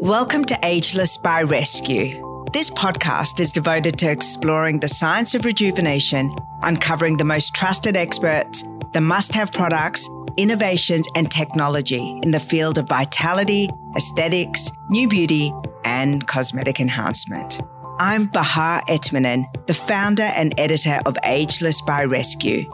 Welcome to Ageless by Rescue. This podcast is devoted to exploring the science of rejuvenation, uncovering the most trusted experts, the must have products, innovations, and technology in the field of vitality, aesthetics, new beauty, and cosmetic enhancement. I'm Bahar Etminan, the founder and editor of Ageless by Rescue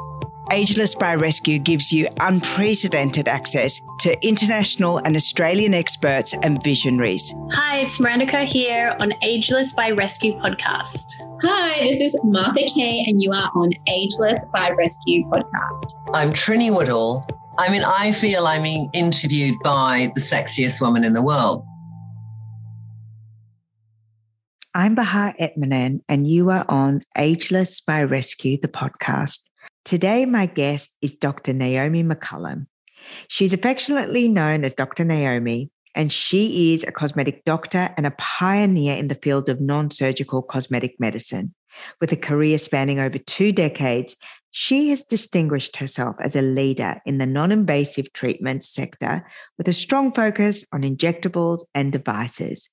Ageless by Rescue gives you unprecedented access to international and Australian experts and visionaries. Hi, it's Miranda Kerr here on Ageless by Rescue podcast. Hi, this is Martha Kay, and you are on Ageless by Rescue podcast. I'm Trinny Woodall. I mean, I feel I'm being interviewed by the sexiest woman in the world. I'm Bahar Etminan, and you are on Ageless by Rescue, the podcast. Today, my guest is Dr. Naomi McCullum. She's affectionately known as Dr. Naomi, and she is a cosmetic doctor and a pioneer in the field of non surgical cosmetic medicine. With a career spanning over two decades, she has distinguished herself as a leader in the non invasive treatment sector with a strong focus on injectables and devices.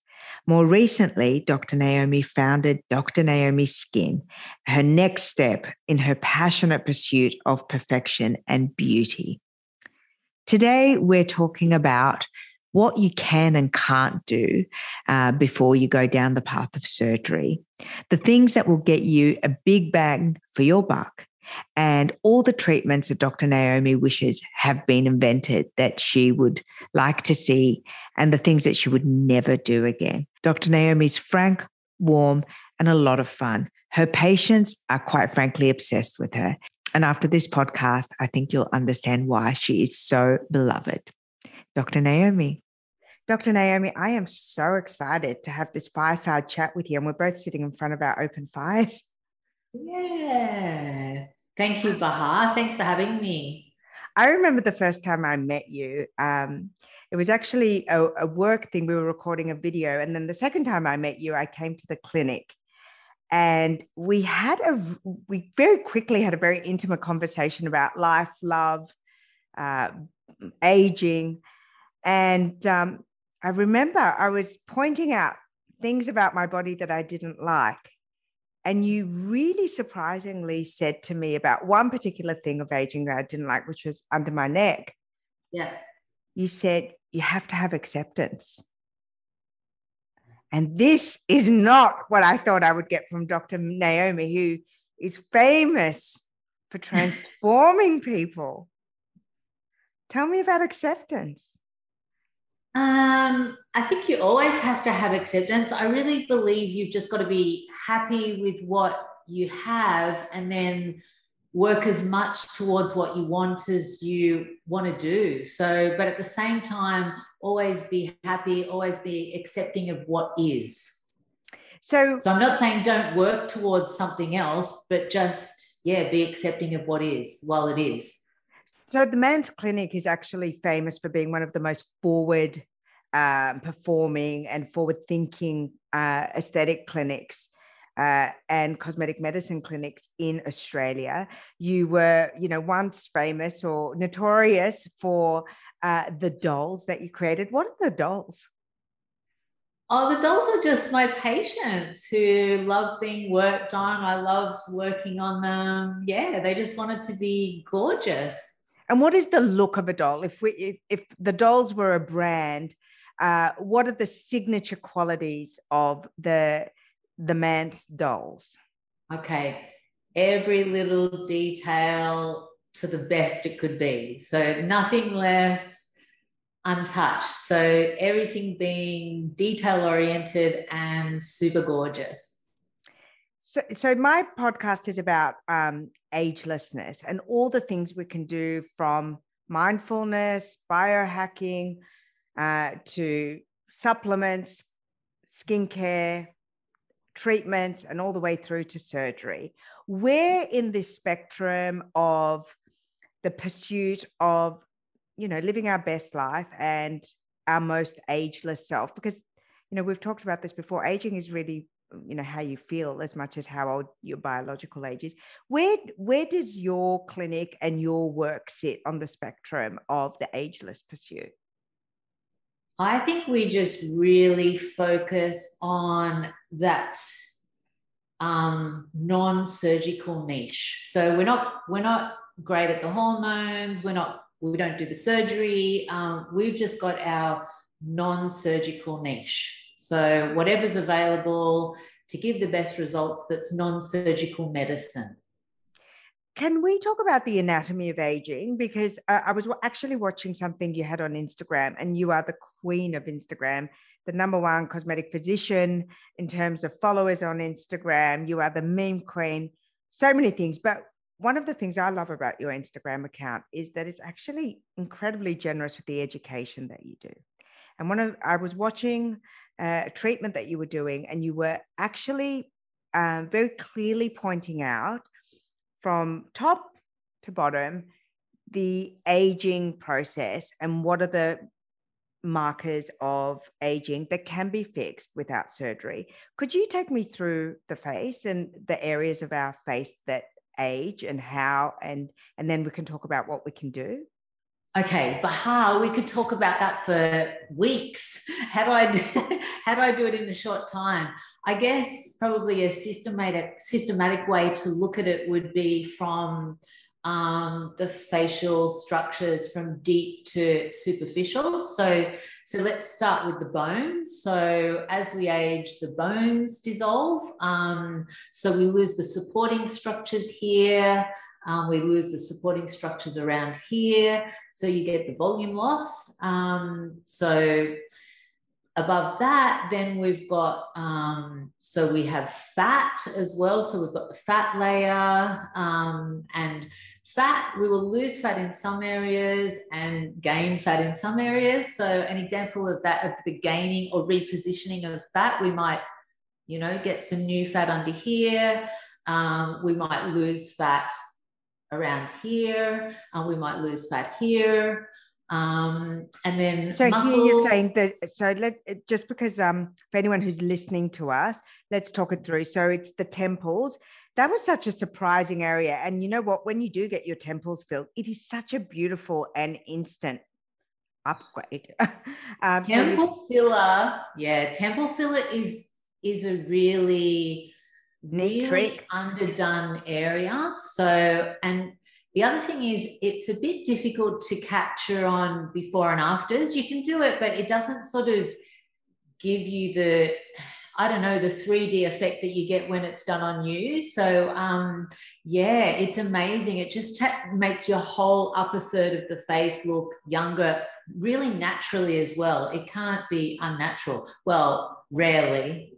More recently, Dr. Naomi founded Dr. Naomi Skin, her next step in her passionate pursuit of perfection and beauty. Today, we're talking about what you can and can't do uh, before you go down the path of surgery, the things that will get you a big bang for your buck, and all the treatments that Dr. Naomi wishes have been invented that she would like to see and the things that she would never do again. Dr. Naomi's frank, warm, and a lot of fun. Her patients are quite frankly obsessed with her. And after this podcast, I think you'll understand why she is so beloved. Dr. Naomi. Dr. Naomi, I am so excited to have this fireside chat with you. And we're both sitting in front of our open fires. Yeah. Thank you, Bahar. Thanks for having me. I remember the first time I met you. Um, it was actually a, a, work thing. We were recording a video. And then the second time I met you, I came to the clinic and we had a, we very quickly had a very intimate conversation about life, love, uh, aging. And um, I remember I was pointing out things about my body that I didn't like. And you really surprisingly said to me about one particular thing of aging that I didn't like, which was under my neck. Yeah. You said, you have to have acceptance. And this is not what I thought I would get from Dr. Naomi, who is famous for transforming people. Tell me about acceptance. Um, I think you always have to have acceptance. I really believe you've just got to be happy with what you have and then work as much towards what you want as you want to do. So, but at the same time, always be happy, always be accepting of what is. So, so I'm not saying don't work towards something else, but just, yeah, be accepting of what is while it is. So the Manse Clinic is actually famous for being one of the most forward um, performing and forward thinking uh, aesthetic clinics. Uh, and cosmetic medicine clinics in Australia. You were, you know, once famous or notorious for uh, the dolls that you created. What are the dolls? Oh, the dolls are just my patients who love being worked on. I loved working on them. Yeah, they just wanted to be gorgeous. And what is the look of a doll? If we if, if the dolls were a brand, uh, what are the signature qualities of the the Manse dolls? Okay, every little detail to the best it could be. So nothing left untouched. So everything being detail oriented and super gorgeous. So, so my podcast is about um, agelessness and all the things we can do from mindfulness, biohacking, uh, to supplements, skincare, treatments, and all the way through to surgery. Where in this spectrum of the pursuit of, you know, living our best life and our most ageless self? Because, you know, we've talked about this before. Aging is really you know how you feel as much as how old your biological age is where where does your clinic and your work sit on the spectrum of the ageless pursuit I think we just really focus on that um, non-surgical niche. So we're not we're not great at the hormones. We're not we don't do the surgery. Um, we've just got our non-surgical niche. So whatever's available to give the best results that's non-surgical medicine. Can we talk about the anatomy of aging? Because uh, I was actually watching something you had on Instagram, and you are the queen of Instagram, the number one cosmetic physician in terms of followers on Instagram. You are the meme queen, so many things. But one of the things I love about your Instagram account is that it's actually incredibly generous with the education that you do. And one of I was watching uh, a treatment that you were doing, and you were actually um, very clearly pointing out from top to bottom the aging process and what are the markers of aging that can be fixed without surgery. Could you take me through the face and the areas of our face that age and how and and then we can talk about what we can do? Okay, Bahar, we could talk about that for weeks. How do I do, how do I do it in a short time? I guess probably a systematic systematic way to look at it would be from um, the facial structures from deep to superficial. So, so let's start with the bones. So as we age, the bones dissolve. Um, so we lose the supporting structures here. Um, we lose the supporting structures around here. So you get the volume loss. Um, so above that, then we've got, um, so we have fat as well. So we've got the fat layer um, and fat, we will lose fat in some areas and gain fat in some areas. So an example of that, of the gaining or repositioning of fat, we might, you know, get some new fat under here. Um, we might lose fat around here. Uh, we might lose fat here. Um, and then so muscles. here you're saying that so let just because um for anyone who's listening to us let's talk it through so it's the temples that was such a surprising area and you know what when you do get your temples filled it is such a beautiful and instant upgrade um, temple so filler yeah temple filler is is a really neat really trick underdone area so and the other thing is it's a bit difficult to capture on before and afters you can do it but it doesn't sort of give you the I don't know, the 3D effect that you get when it's done on you. So, um, yeah, it's amazing. It just ta- makes your whole upper third of the face look younger, really naturally as well. It can't be unnatural. Well, rarely,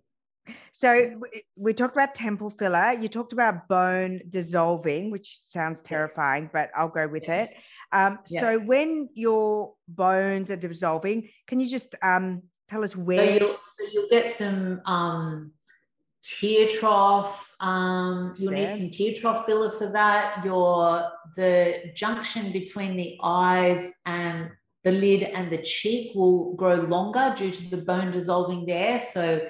so we talked about temple filler. You talked about bone dissolving, which sounds terrifying, but I'll go with yeah. it. Um, yeah. So when your bones are dissolving, can you just um, tell us where? So you'll, so you'll get some um, tear trough. Um, you'll there. need some tear trough filler for that. Your the junction between the eyes and the lid and the cheek will grow longer due to the bone dissolving there. So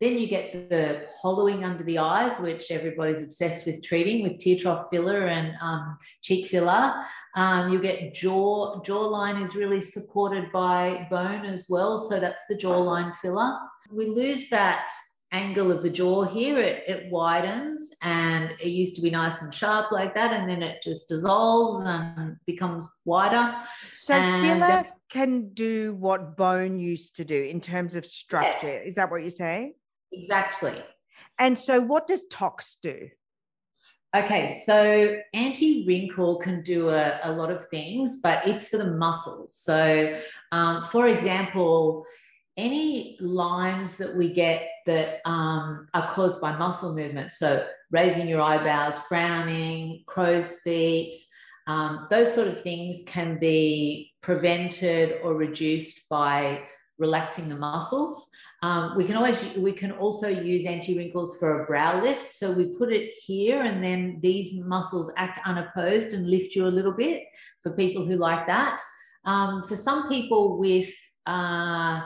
then you get the hollowing under the eyes, which everybody's obsessed with treating with tear trough filler and um, cheek filler. Um, you get jaw, jawline is really supported by bone as well. So that's the jawline filler. We lose that angle of the jaw here, it, it widens and it used to be nice and sharp like that. And then it just dissolves and becomes wider. So and filler can do what bone used to do in terms of structure. Yes. Is that what you're saying? Exactly. And so, what does tox do? Okay, so anti wrinkle can do a, a, lot of things, but it's for the muscles. So, um, for example, any lines that we get that um, are caused by muscle movement, so raising your eyebrows, frowning, crow's feet, um, those sort of things can be prevented or reduced by relaxing the muscles. Um, we can always we can also use anti wrinkles for a brow lift. So we put it here, and then these muscles act unopposed and lift you a little bit for people who like that. Um, for some people with uh,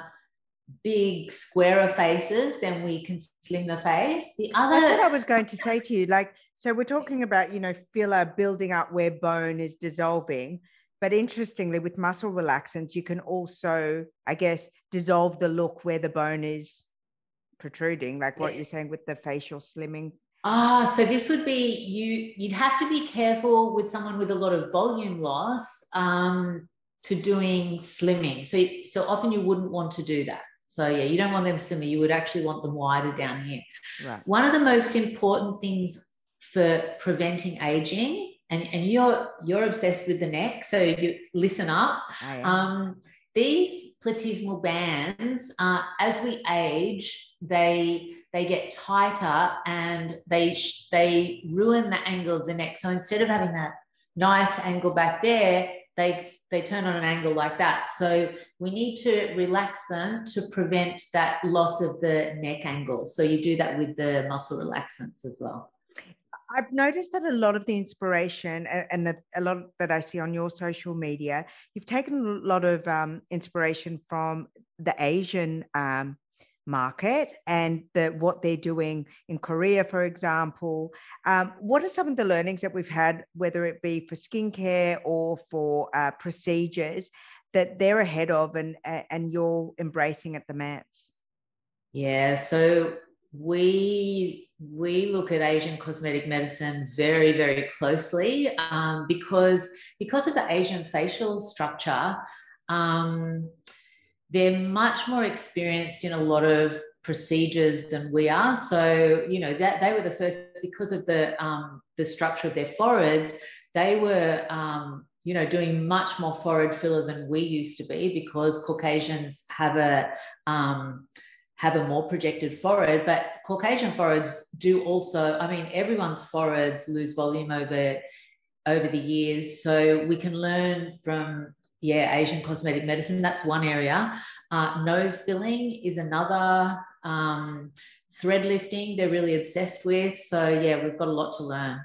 big squarer faces, then we can slim the face. The other that's what I was going to say to you. Like, so we're talking about you know filler building up where bone is dissolving, But interestingly, with muscle relaxants, you can also, I guess, dissolve the look where the bone is protruding, like what you're saying with the facial slimming. Ah, so this would be you. You'd have to be careful with someone with a lot of volume loss um, to doing slimming. So, so often you wouldn't want to do that. So yeah, you don't want them slimmer. You would actually want them wider down here. Right. One of the most important things for preventing aging, and, and you're you're obsessed with the neck, so you listen up. Um, these platysmal bands, uh, as we age, they they get tighter and they sh- they ruin the angle of the neck. So instead of having that nice angle back there, they they turn on an angle like that. So we need to relax them to prevent that loss of the neck angle. So you do that with the muscle relaxants as well. I've noticed that a lot of the inspiration and that a lot that I see on your social media, you've taken a lot of um, inspiration from the Asian um, market and the, what they're doing in Korea, for example. Um, what are some of the learnings that we've had, whether it be for skincare or for uh, procedures, that they're ahead of and and you're embracing at the Mats? Yeah, so we we look at Asian cosmetic medicine very very closely um, because because of the Asian facial structure, um, they're much more experienced in a lot of procedures than we are. So you know that they were the first because of the um, the structure of their foreheads. They were um, you know doing much more forehead filler than we used to be because Caucasians have a um, have a more projected forehead, but Caucasian foreheads do also, I mean, everyone's foreheads lose volume over over the years. So we can learn from yeah, Asian cosmetic medicine. That's one area. Uh, nose filling is another. Um, thread lifting, they're really obsessed with. So yeah, we've got a lot to learn.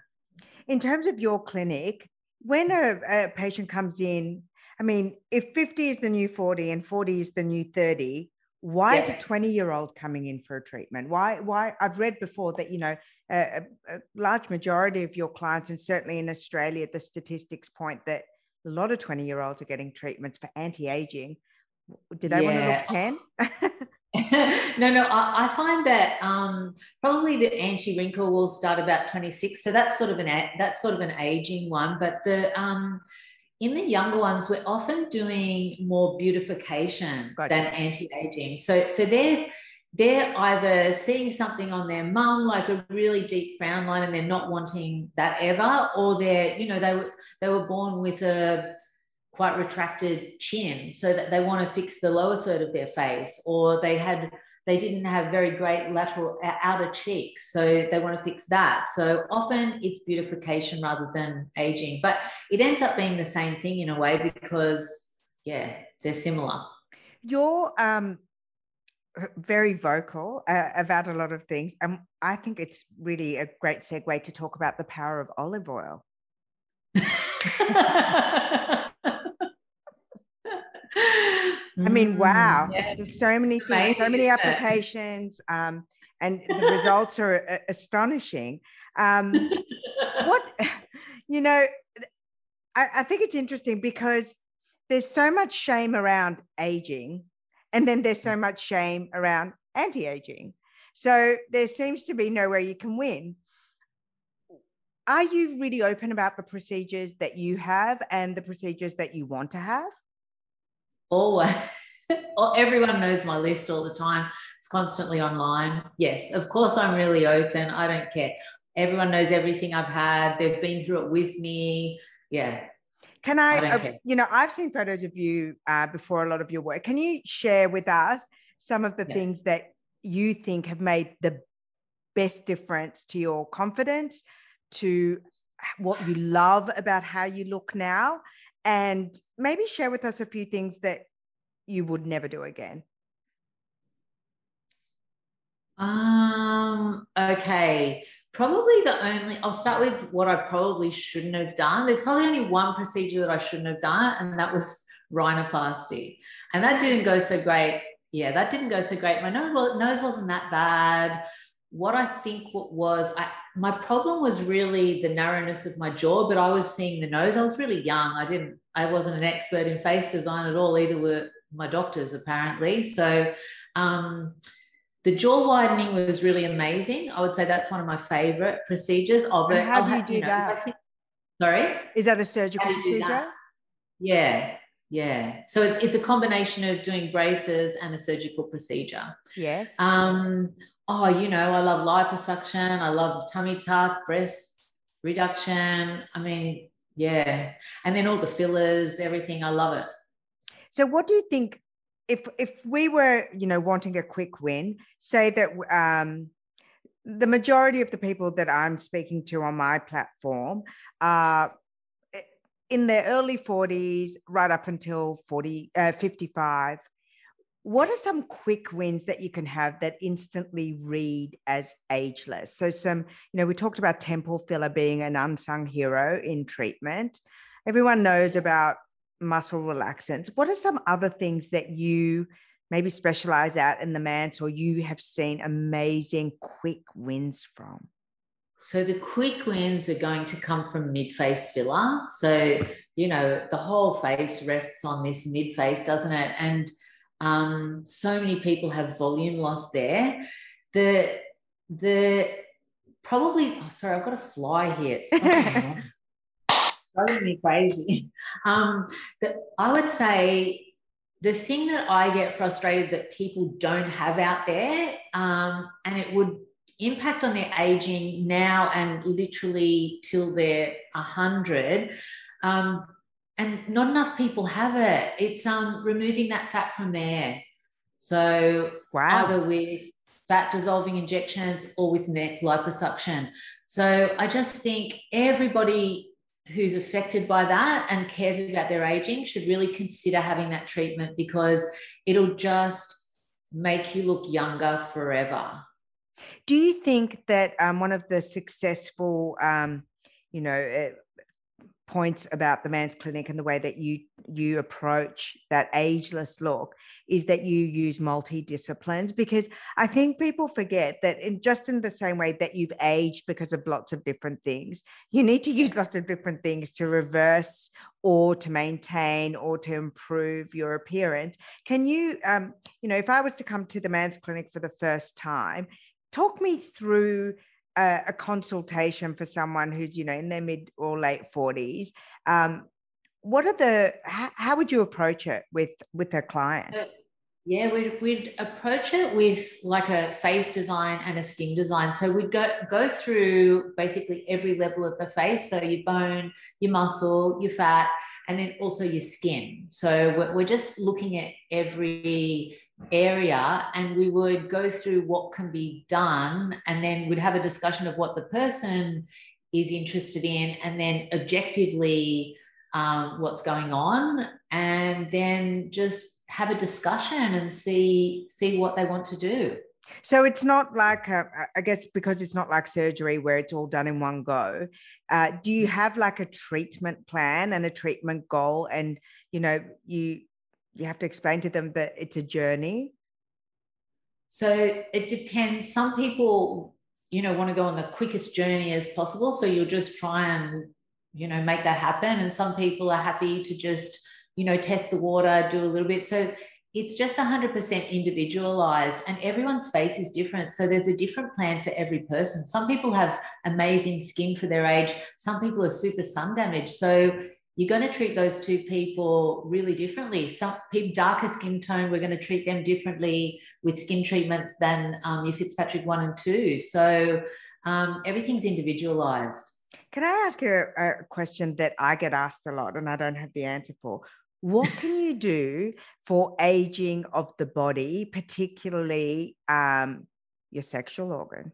in terms of your clinic, when a, a patient comes in, I mean, if 50 is the new 40 and 40 is the new 30, why is a 20 year old coming in for a treatment? Why, why? I've read before that, you know, a, a, large majority of your clients, and certainly in Australia, the statistics point that a lot of 20 year olds are getting treatments for anti aging. Do they want to look 10? no, no, I, I find that um, probably the anti-wrinkle will start about 26. So that's sort of an that's sort of an aging one. But the um, in the younger ones, we're often doing more beautification Gotcha. than anti-aging. So so they're they're either seeing something on their mum like a really deep frown line and they're not wanting that ever, or they're you know they were they were born with a quite retracted chin so that they want to fix the lower third of their face or they had they didn't have very great lateral uh, outer cheeks so they want to fix that so often it's beautification rather than aging but it ends up being the same thing in a way because yeah they're similar You're um, very vocal uh, about a lot of things. And I think it's really a great segue to talk about the power of olive oil. I mean, wow. Mm, yeah. There's so many things, so many applications, um, and the results are uh, astonishing. Um, what, you know, I, I think it's interesting because there's so much shame around aging, and then there's so much shame around anti aging. So there seems to be nowhere you can win. Are you really open about the procedures that you have and the procedures that you want to have? Always everyone knows my list all the time. It's constantly online. Yes of course i'm really open. I don't care. Everyone knows everything i've had. They've been through it with me. Yeah. Can I, I uh, you know, I've seen photos of you uh, before a lot of your work. Can you share with us some of the Yeah. things that you think have made the best difference to your confidence, to what you love about how you look now, and maybe share with us a few things that you would never do again? um okay. Probably the only i'll start with what i probably shouldn't have done. There's probably only one procedure that i shouldn't have done and that was rhinoplasty. And that didn't go so great. Yeah that didn't go so great. My nose, nose wasn't that bad. What I think was I, my problem was really the narrowness of my jaw, but I was seeing the nose. I was really young. I didn't, I wasn't an expert in face design at all. Either were my doctors apparently. So um, the jaw widening was really amazing. I would say that's one of my favorite procedures of it. how do you do you know, that? Think, sorry, is that a surgical procedure? Yeah, yeah. So it's it's a combination of doing braces and a surgical procedure. Yes. Um, oh, you know, I love liposuction, I love tummy tuck, breast reduction. I mean, yeah. And then all the fillers, everything, I love it. So what do you think if if we were, you know, wanting a quick win, say that um the majority of the people that I'm speaking to on my platform are in their early 40s right up until 40 uh, 55 what are some quick wins that you can have that instantly read as ageless so some you know we talked about temple filler being an unsung hero in treatment everyone knows about muscle relaxants what are some other things that you maybe specialize out in the manse or you have seen amazing quick wins from so the quick wins are going to come from mid-face filler. So, you know, the whole face rests on this mid-face, doesn't it? And um, so many people have volume loss there. The the probably oh, sorry, I've got a fly here. It's driving me crazy. Um, the, I would say the thing that I get frustrated that people don't have out there, um, and it would impact on their aging now and literally till they're 100 um, and not enough people have it. It's um, removing that fat from there so wow. either with fat dissolving injections or with neck liposuction. So i just think everybody who's affected by that and cares about their aging should really consider having that treatment because it'll just make you look younger forever. Do you think that um, one of the successful, um, you know, uh, points about the Manse clinic and the way that you you approach that ageless look is that you use multi-disciplines because i think people forget that in just in the same way that you've aged because of lots of different things you need to use lots of different things to reverse or to maintain or to improve your appearance. Can you um, you know if i was to come to the Manse clinic for the first time talk me through a, a, consultation for someone who's you know in their mid or late 40s um, what are the how, how, would you approach it with with a client? So, yeah we'd, we'd approach it with like a face design and a skin design. So we'd go go through basically every level of the face so your bone your muscle your fat and then also your skin. So we're, we're just looking at every area and we would go through what can be done and then we'd have a discussion of what the person is interested in and then objectively um, what's going on and then just have a discussion and see see what they want to do so it's not like a, I guess because it's not like surgery where it's all done in one go. Uh, do you have like a treatment plan and a treatment goal, and you know you you have to explain to them that it's a journey? So it depends. Some people you know want to go on the quickest journey as possible so you'll just try and you know make that happen and some people are happy to just you know test the water do a little bit. So it's just 100% individualized and everyone's face is different so there's a different plan for every person. Some people have amazing skin for their age some people are super sun damaged. So you're going to treat those two people really differently. Some people, darker skin tone, we're going to treat them differently with skin treatments than um, your Fitzpatrick one and two. So um, everything's individualized. Can I ask you a, a question that I get asked a lot and I don't have the answer for? What can you do for aging of the body, particularly um, your sexual organs?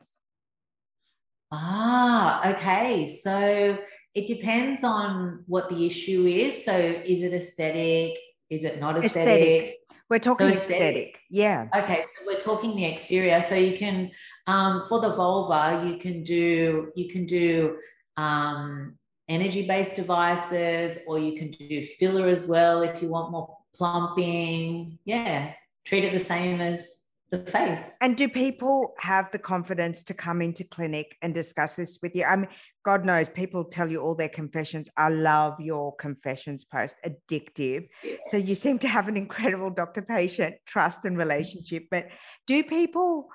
Ah, okay. So it depends on what the issue is. So is it aesthetic? Is it not aesthetic? aesthetic. We're talking so aesthetic. aesthetic. Yeah. Okay. So we're talking the exterior. So you can, um, for the vulva, you can do, you can do, um, energy based devices, or you can do filler as well if you want more plumping. Yeah. Treat it the same as face. And do people have the confidence to come into clinic and discuss this with you? I mean, God knows people tell you all their confessions. I love your confessions post, addictive. Yeah. So you seem to have an incredible doctor patient trust and relationship. But do people,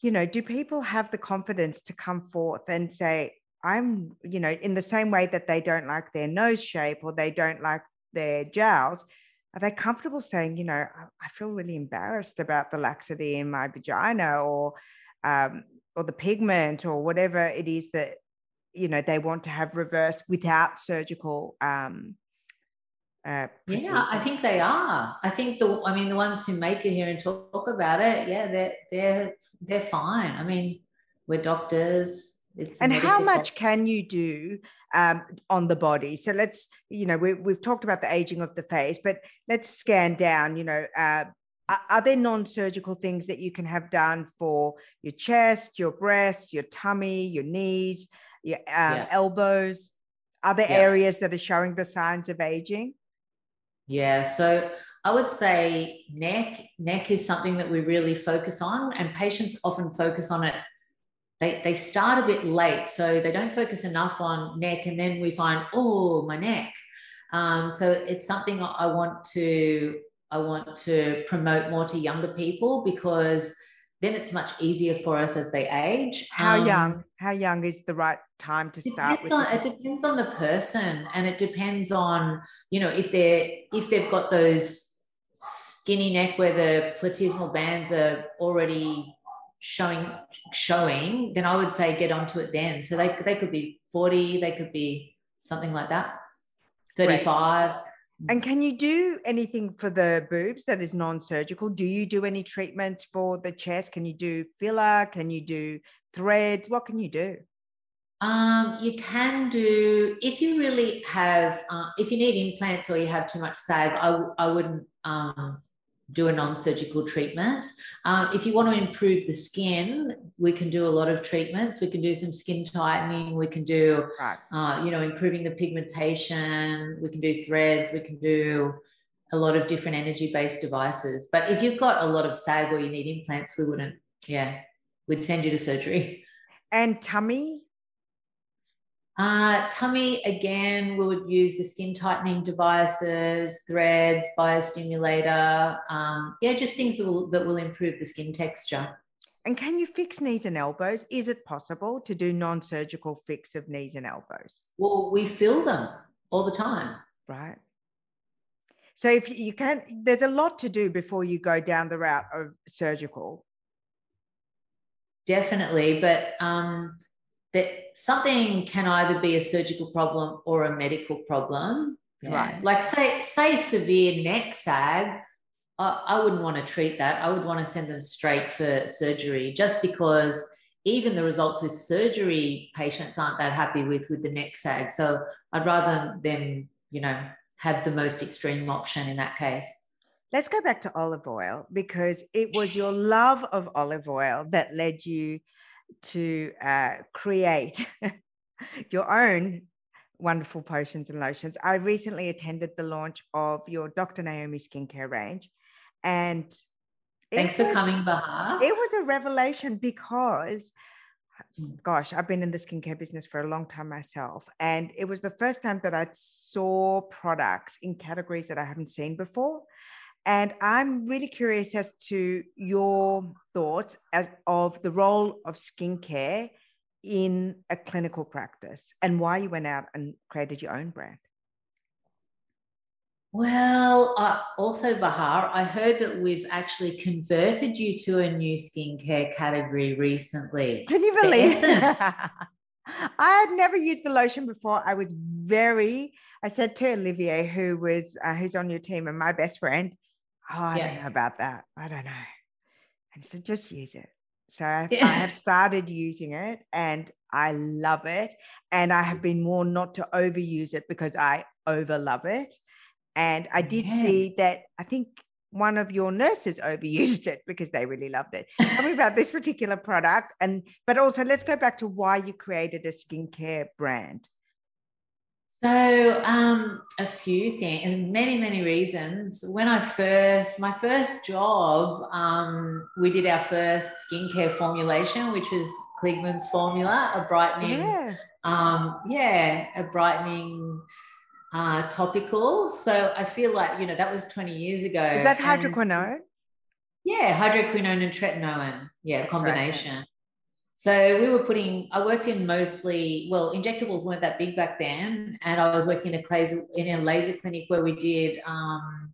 you know, do people have the confidence to come forth and say, I'm, you know, in the same way that they don't like their nose shape or they don't like their jowls, are they comfortable saying, you know, I, feel really embarrassed about the laxity in my vagina or um, or the pigment or whatever it is that you know they want to have reversed without surgical um, uh, yeah, I think they are. I think the, I mean, the ones who make it here and talk about it, yeah, they're they're they're fine. I mean, we're doctors. It's and how much can you do um, on the body? So let's, you know, we, we've talked about the aging of the face, but let's scan down. You know, uh, are there non-surgical things that you can have done for your chest, your breasts, your tummy, your knees, your um, yeah. elbows? Are there yeah. areas that are showing the signs of aging? Yeah. So I would say neck. Neck is something that we really focus on, and patients often focus on it. They, they start a bit late, so they don't focus enough on neck, and then we find, oh, my neck. Um, so it's something I want to I want to promote more to younger people because then it's much easier for us as they age. How um, young? How young is the right time to start with? On, it depends on the person, and it depends on you know if they're if they've got those skinny neck where the platysmal bands are already showing showing. Then I would say get onto it then. So they they could be forty, they could be something like that, thirty five. Right and can you do anything for the boobs that is non-surgical? Do you do any treatment for the chest? Can you do filler? Can you do threads? What can you do? Um, you can do if you really have uh, if you need implants or you have too much sag. I, I wouldn't um, do a non-surgical treatment. Um, if you want to improve the skin, we can do a lot of treatments. We can do some skin tightening. We can do, right. uh, you know, improving the pigmentation. We can do threads. We can do a lot of different energy-based devices. But if you've got a lot of sag or you need implants, we wouldn't. Yeah, we'd send you to surgery. And tummy, uh, tummy, again, we would use the skin tightening devices, threads, biostimulator. Um, yeah, just things that will, that will improve the skin texture. And can you fix knees and elbows? Is it possible to do non surgical fix of knees and elbows? Well, we fill them all the time. Right. So if you can, there's a lot to do before you go down the route of surgical. Definitely. But um, that something can either be a surgical problem or a medical problem. Yeah. Right. Like say say severe neck sag, I, I wouldn't want to treat that. I would want to send them straight for surgery just because even the results with surgery patients aren't that happy with with the neck sag. So I'd rather them, you know, have the most extreme option in that case. Let's go back to olive oil because it was your love of olive oil that led you to uh, create your own wonderful potions and lotions. I recently attended the launch of your Dr. Naomi skincare range. And thanks was, for coming, Bahar. It was a revelation because, gosh, I've been in the skincare business for a long time myself. And it was the first time that I saw products in categories that I haven't seen before. And I'm really curious as to your thoughts as, of the role of skincare in a clinical practice and why you went out and created your own brand. Well, uh, also, Bahar, I heard that we've actually converted you to a new skincare category recently. Can you believe it? I had never used the lotion before. I was very, I said to Olivier, who was, uh, who's on your team and my best friend, Oh, I yeah. don't know about that. I don't know. And he said, just use it. So I, yeah. I have started using it and I love it. And I have been warned not to overuse it because I over love it. And I did yeah. see that I think one of your nurses overused it because they really loved it. Tell me about this particular product. And but also let's go back to why you created a skincare brand. So, um, a few things, and many, many reasons. When I first, my first job, um, we did our first skincare formulation, which was Kligman's formula, a brightening, Yeah. um, yeah, a brightening uh, topical. So I feel like you know that was 20 years ago. Is that and- hydroquinone? Yeah, hydroquinone and tretinoin. Yeah, That's right, combination. So we were putting. I worked in mostly. Well, injectables weren't that big back then, and I was working in a laser in a laser clinic where we did. Um,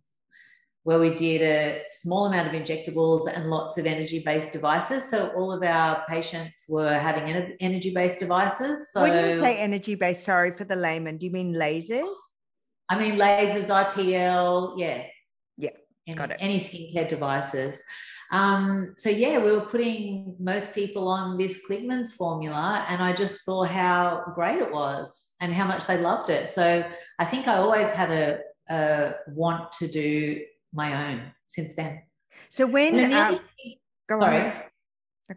where we did a small amount of injectables and lots of energy based devices. So, all of our patients were having energy based devices. So, when you say energy based, sorry for the layman, do you mean lasers? I mean, lasers, IPL, yeah. Yeah, any, got it. Any skincare devices. Um, so yeah, we were putting most people on this Kligman's formula, and I just saw how great it was and how much they loved it. So I think I always had a, a want to do my own since then. So when And um, thing- go sorry. ahead,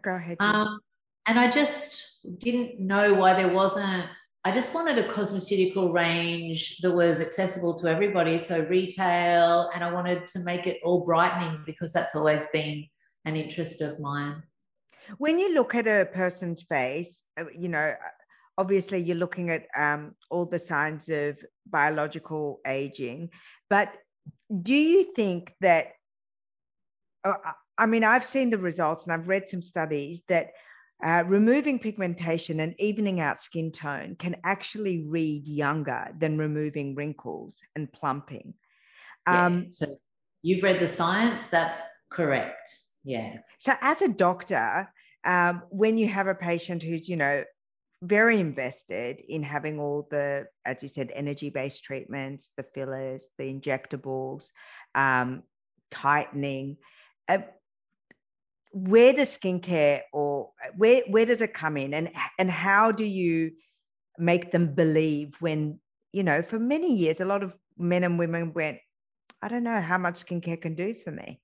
go ahead. Um, and I just didn't know why there wasn't. I just wanted a cosmeceutical range that was accessible to everybody. So retail, and I wanted to make it all brightening because that's always been an interest of mine. when you look at a person's face, uh, you know, obviously you're looking at um, all the signs of biological aging, but do you think that? Uh, I mean, I've seen the results and I've read some studies that uh, removing pigmentation and evening out skin tone can actually read younger than removing wrinkles and plumping. Yeah, Um, so you've read the science. That's correct. Yeah. So, as a doctor, um, when you have a patient who's, you know, very invested in having all the, as you said, energy based treatments, the fillers, the injectables, um, tightening, uh, where does skincare or uh, where where does it come in, and and how do you make them believe when you know for many years a lot of men and women went, I don't know how much skincare can do for me.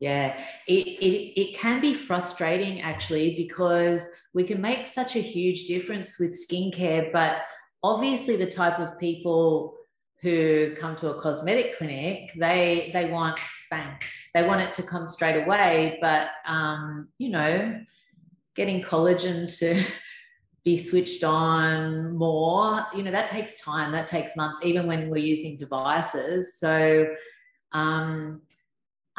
Yeah, it, it, it can be frustrating actually because we can make such a huge difference with skincare, but obviously the type of people who come to a cosmetic clinic, they they want bang, they want it to come straight away. But um, you know, getting collagen to be switched on more, you know, that takes time, that takes months, even when we're using devices. So um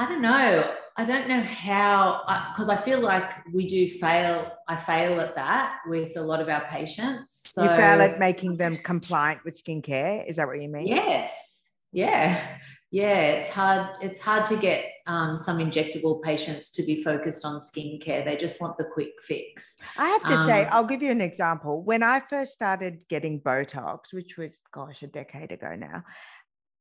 I don't know. I don't know how, because I, feel like we do fail. I fail at that with a lot of our patients. So, you fail at making them compliant with skincare. Is that what you mean? Yes. Yeah. Yeah. It's hard. It's hard to get um, some injectable patients to be focused on skincare. They just want the quick fix. I have to say, Um, I'll give you an example. When I first started getting Botox, which was, gosh, a decade ago now,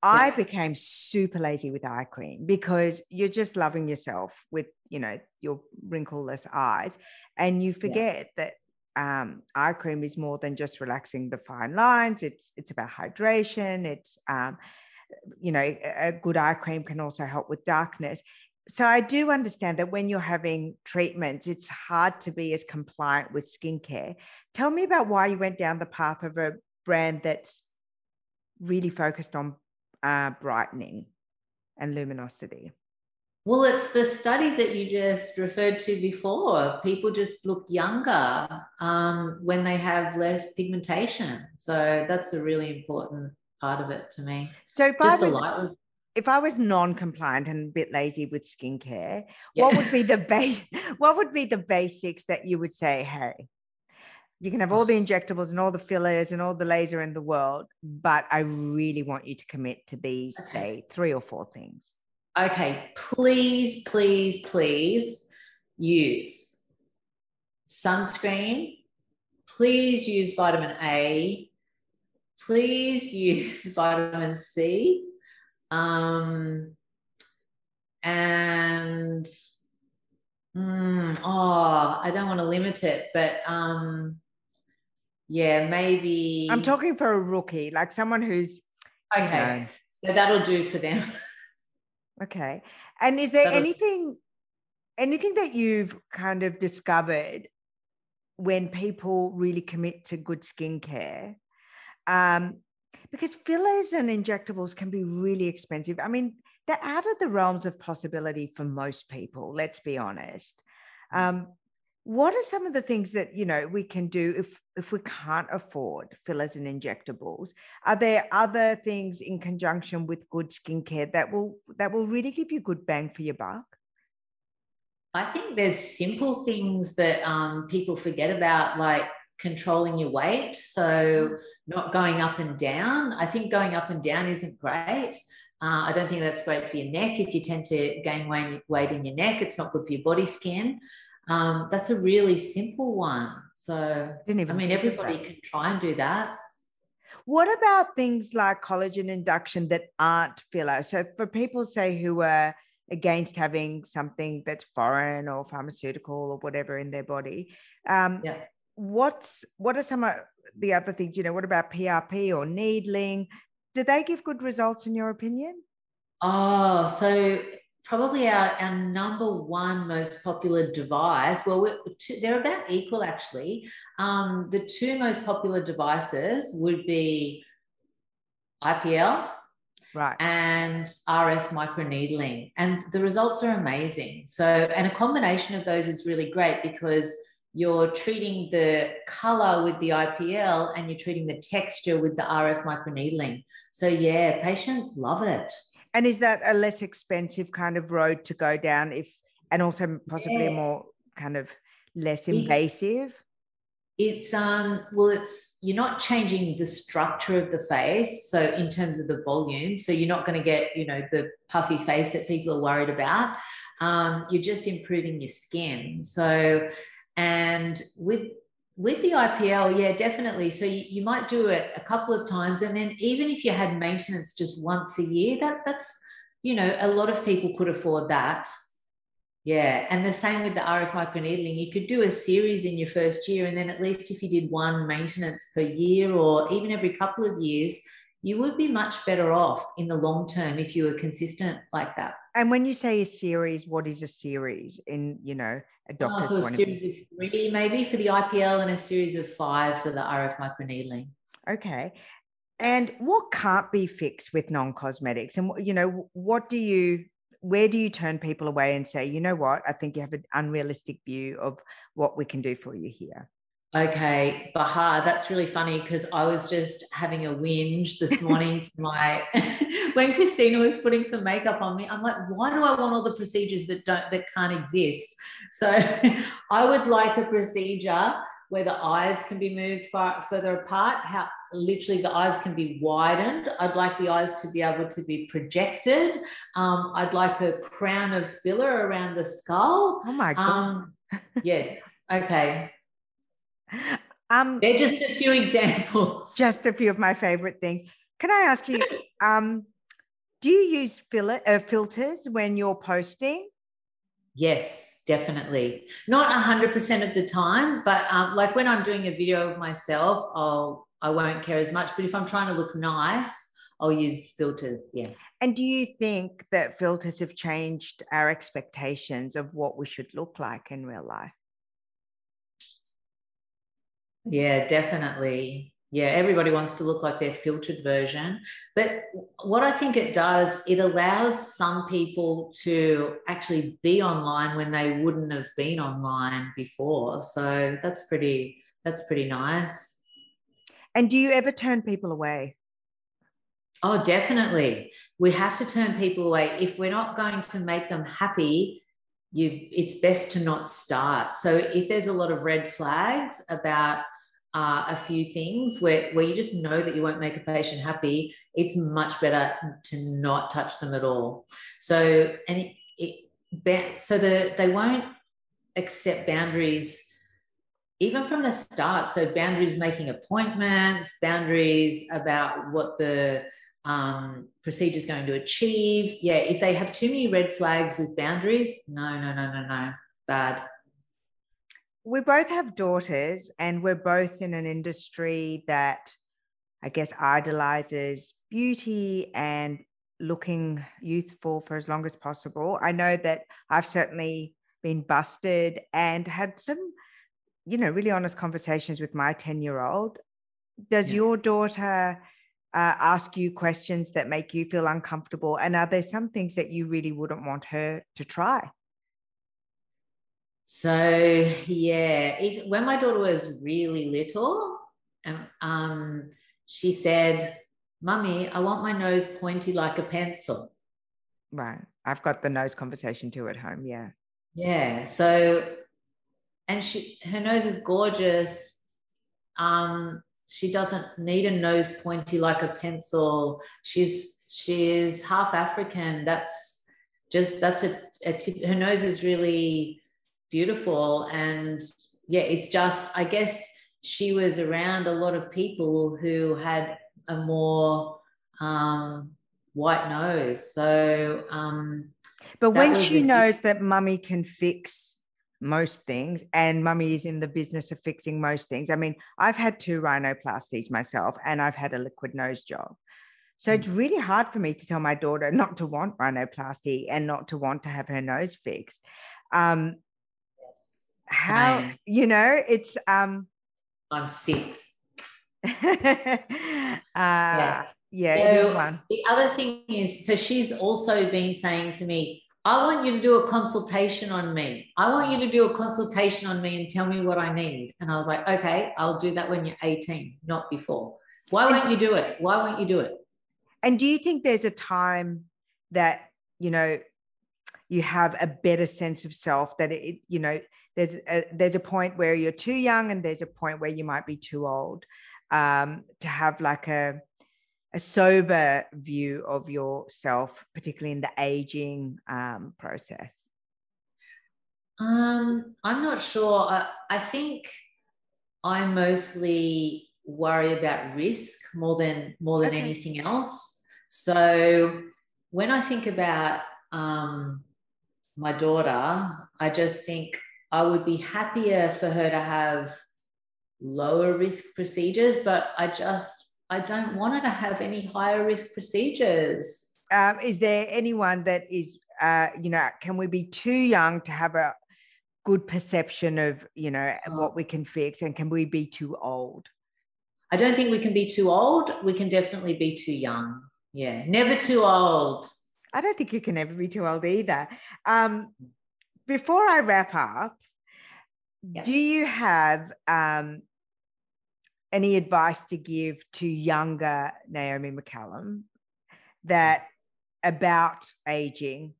I Yeah. became super lazy with eye cream because you're just loving yourself with, you know, your wrinkleless eyes. And you forget that um, eye cream is more than just relaxing the fine lines. It's it's about hydration. It's um, you know, a good eye cream can also help with darkness. So I do understand that when you're having treatments, it's hard to be as compliant with skincare. Tell me about why you went down the path of a brand that's really focused on uh, brightening and luminosity. Well, it's the study that you just referred to before. People just look younger um, when they have less pigmentation. So that's a really important part of it to me. So if I Just the was if I was non-compliant and a bit lazy with skincare, Yeah. what would be the base? What would be the basics that you would say? Hey, you can have all the injectables and all the fillers and all the laser in the world, but I really want you to commit to these, Okay. say, three or four things. Okay, please, please, please use sunscreen. Please use vitamin A. Please use vitamin C. Um, and mm, oh, I don't want to limit it, but um, yeah, maybe. I'm talking for a rookie, like someone who's you Okay, know, so that'll do for them. Okay. And is there That'll- anything anything that you've kind of discovered when people really commit to good skincare? Um, because fillers and injectables can be really expensive. I mean, they're out of the realms of possibility for most people, let's be honest. Um, what are some of the things that you know we can do if if we can't afford fillers and injectables are there other things in conjunction with good skincare that will that will really give you good bang for your buck i think there's simple things that um, people forget about like controlling your weight so mm. not going up and down i think going up and down isn't great uh, I don't think that's great for your neck. If you tend to gain weight in your neck, it's not good for your body skin. Um, that's a really simple one. So, I mean, everybody can try and do that. What about things like collagen induction that aren't filler? So, for people, say, who are against having something that's foreign or pharmaceutical or whatever in their body, um, yeah. what's what are some of the other things? You know, what about PRP or needling? Do they give good results in your opinion? Oh, so probably our, our number one most popular device. Well, two, they're about equal actually. Um, the two most popular devices would be IPL right. and RF microneedling. And the results are amazing. So, and a combination of those is really great because you're treating the color with the IPL and you're treating the texture with the RF microneedling. So, yeah, patients love it. And is that a less expensive kind of road to go down if and also possibly yeah. more kind of less invasive? It's um well it's you're not changing the structure of the face so in terms of the volume so you're not going to get you know the puffy face that people are worried about um, you're just improving your skin so and with with the IPL, yeah, definitely. So you, you might do it a couple of times, and then even if you had maintenance just once a year, that that's you know a lot of people could afford that. Yeah, and the same with the RF microneedling. You could do a series in your first year, and then at least if you did one maintenance per year or even every couple of years, you would be much better off in the long term if you were consistent like that. And when you say a series, what is a series in, you know, a oh, doctor's oh, so a series of, of three maybe for the IPL and a series of five for the RF microneedling. Okay. And what can't be fixed with non-cosmetics? And you know, what do you where do you turn people away and say, you know what, I think you have an unrealistic view of what we can do for you here? Okay, Bahar, that's really funny because I was just having a whinge this morning to my when Christina was putting some makeup on me. I'm like, why do I want all the procedures that don't that can't exist? So I would like a procedure where the eyes can be moved far further apart, how literally the eyes can be widened. I'd like the eyes to be able to be projected. Um, I'd like a crown of filler around the skull. Oh my god. Um, yeah. Okay. Um, They're just a few examples. Just a few of my favorite things. Can I ask you, um, do you use fil- uh, filters when you're posting? Yes, definitely. Not 100% of the time, but um, like when I'm doing a video of myself, I'll, I won't care as much. But if I'm trying to look nice, I'll use filters. Yeah. And do you think that filters have changed our expectations of what we should look like in real life? Yeah, definitely. Yeah, everybody wants to look like their filtered version. But what I think it does, it allows some people to actually be online when they wouldn't have been online before. So that's pretty that's pretty nice. And do you ever turn people away? Oh, definitely. We have to turn people away. If we're not going to make them happy, you it's best to not start. So if there's a lot of red flags about uh, a few things where, where you just know that you won't make a patient happy, it's much better to not touch them at all. So, and it, it so the, they won't accept boundaries even from the start. So, boundaries making appointments, boundaries about what the um, procedure is going to achieve. Yeah, if they have too many red flags with boundaries, no, no, no, no, no, bad we both have daughters and we're both in an industry that I guess idolizes beauty and looking youthful for as long as possible. I know that I've certainly been busted and had some, you know, really honest conversations with my 10 year old. Does yeah. your daughter uh, ask you questions that make you feel uncomfortable? And are there some things that you really wouldn't want her to try? So yeah, even when my daughter was really little, um, she said, "Mummy, I want my nose pointy like a pencil." Right. I've got the nose conversation too at home. Yeah. Yeah. So, and she, her nose is gorgeous. Um, she doesn't need a nose pointy like a pencil. She's she's half African. That's just that's a, a tip. her nose is really beautiful, and yeah, it's just I guess she was around a lot of people who had a more um, white nose. So, um, but when she knows that mummy can fix most things and mummy is in the business of fixing most things. I mean, I've had two rhinoplasties myself and I've had a liquid nose job. So it's mm. really hard for me to tell my daughter not to want rhinoplasty and not to want to have her nose fixed. Um. How, Same. you know, it's. Um, I'm six. uh, yeah. Yeah, so. The other thing is, so she's also been saying to me, I want you to do a consultation on me. I want you to do a consultation on me and tell me what I need. And I was like, okay, I'll do that when you're 18, not before. Why won't you do it? Why won't you do it? And do you think there's a time that, you know, you have a better sense of self that it, you know, there's a, there's a point where you're too young and there's a point where you might be too old um, to have like a, a sober view of yourself, particularly in the aging um, process? Um, I'm not sure. I, I think I mostly worry about risk more than more than okay. anything else. So when I think about um, my daughter, I just think I would be happier for her to have lower risk procedures, but I just I don't want her to have any higher risk procedures. Um, is there anyone that is, uh, you know, can we be too young to have a good perception of, you know, oh. what we can fix, and can we be too old? I don't think we can be too old. We can definitely be too young. Yeah, never too old. I don't think you can ever be too old either. Um, before I wrap up, do you have um, any advice to give to younger Naomi McCullum that about aging?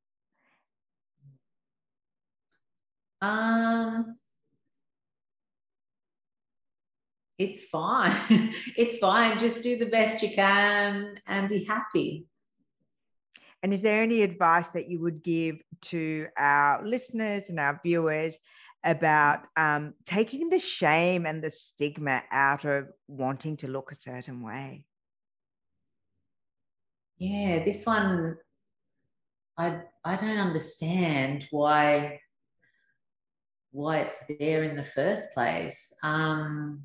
Um, it's fine. it's fine. Just do the best you can and be happy. And is there any advice that you would give to our listeners and our viewers about um, taking the shame and the stigma out of wanting to look a certain way. Yeah, this one, I I don't understand why why it's there in the first place. Um,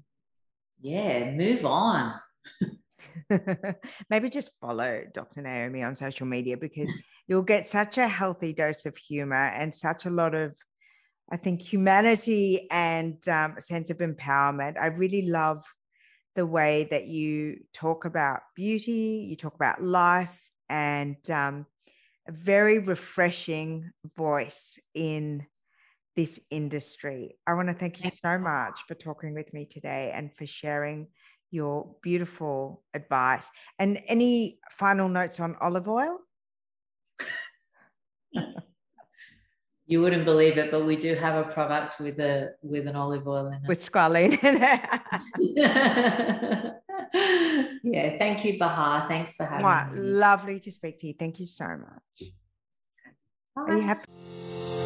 yeah, move on. Maybe just follow Dr. Naomi on social media because you'll get such a healthy dose of humor and such a lot of I think humanity and um, a sense of empowerment. I really love the way that you talk about beauty, you talk about life, and um, a very refreshing voice in this industry. I want to thank you so much for talking with me today and for sharing your beautiful advice. And any final notes on olive oil? You wouldn't believe it, but we do have a product with a with an olive oil in it. With squalene in it. yeah, thank you, Bahar. Thanks for having wow, me. Lovely to speak to you. Thank you so much. Bye. Are you happy?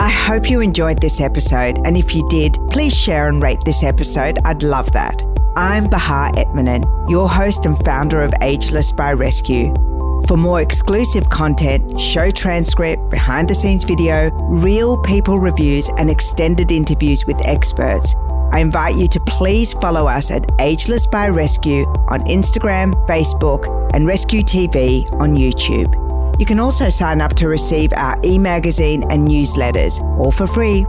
I hope you enjoyed this episode, and if you did, please share and rate this episode. I'd love that. I'm Bahar Etminan, your host and founder of Ageless by Rescue. For more exclusive content, show transcript, behind the scenes video, real people reviews, and extended interviews with experts, I invite you to please follow us at Ageless by Rescue on Instagram, Facebook, and Rescue TV on YouTube. You can also sign up to receive our e magazine and newsletters, all for free.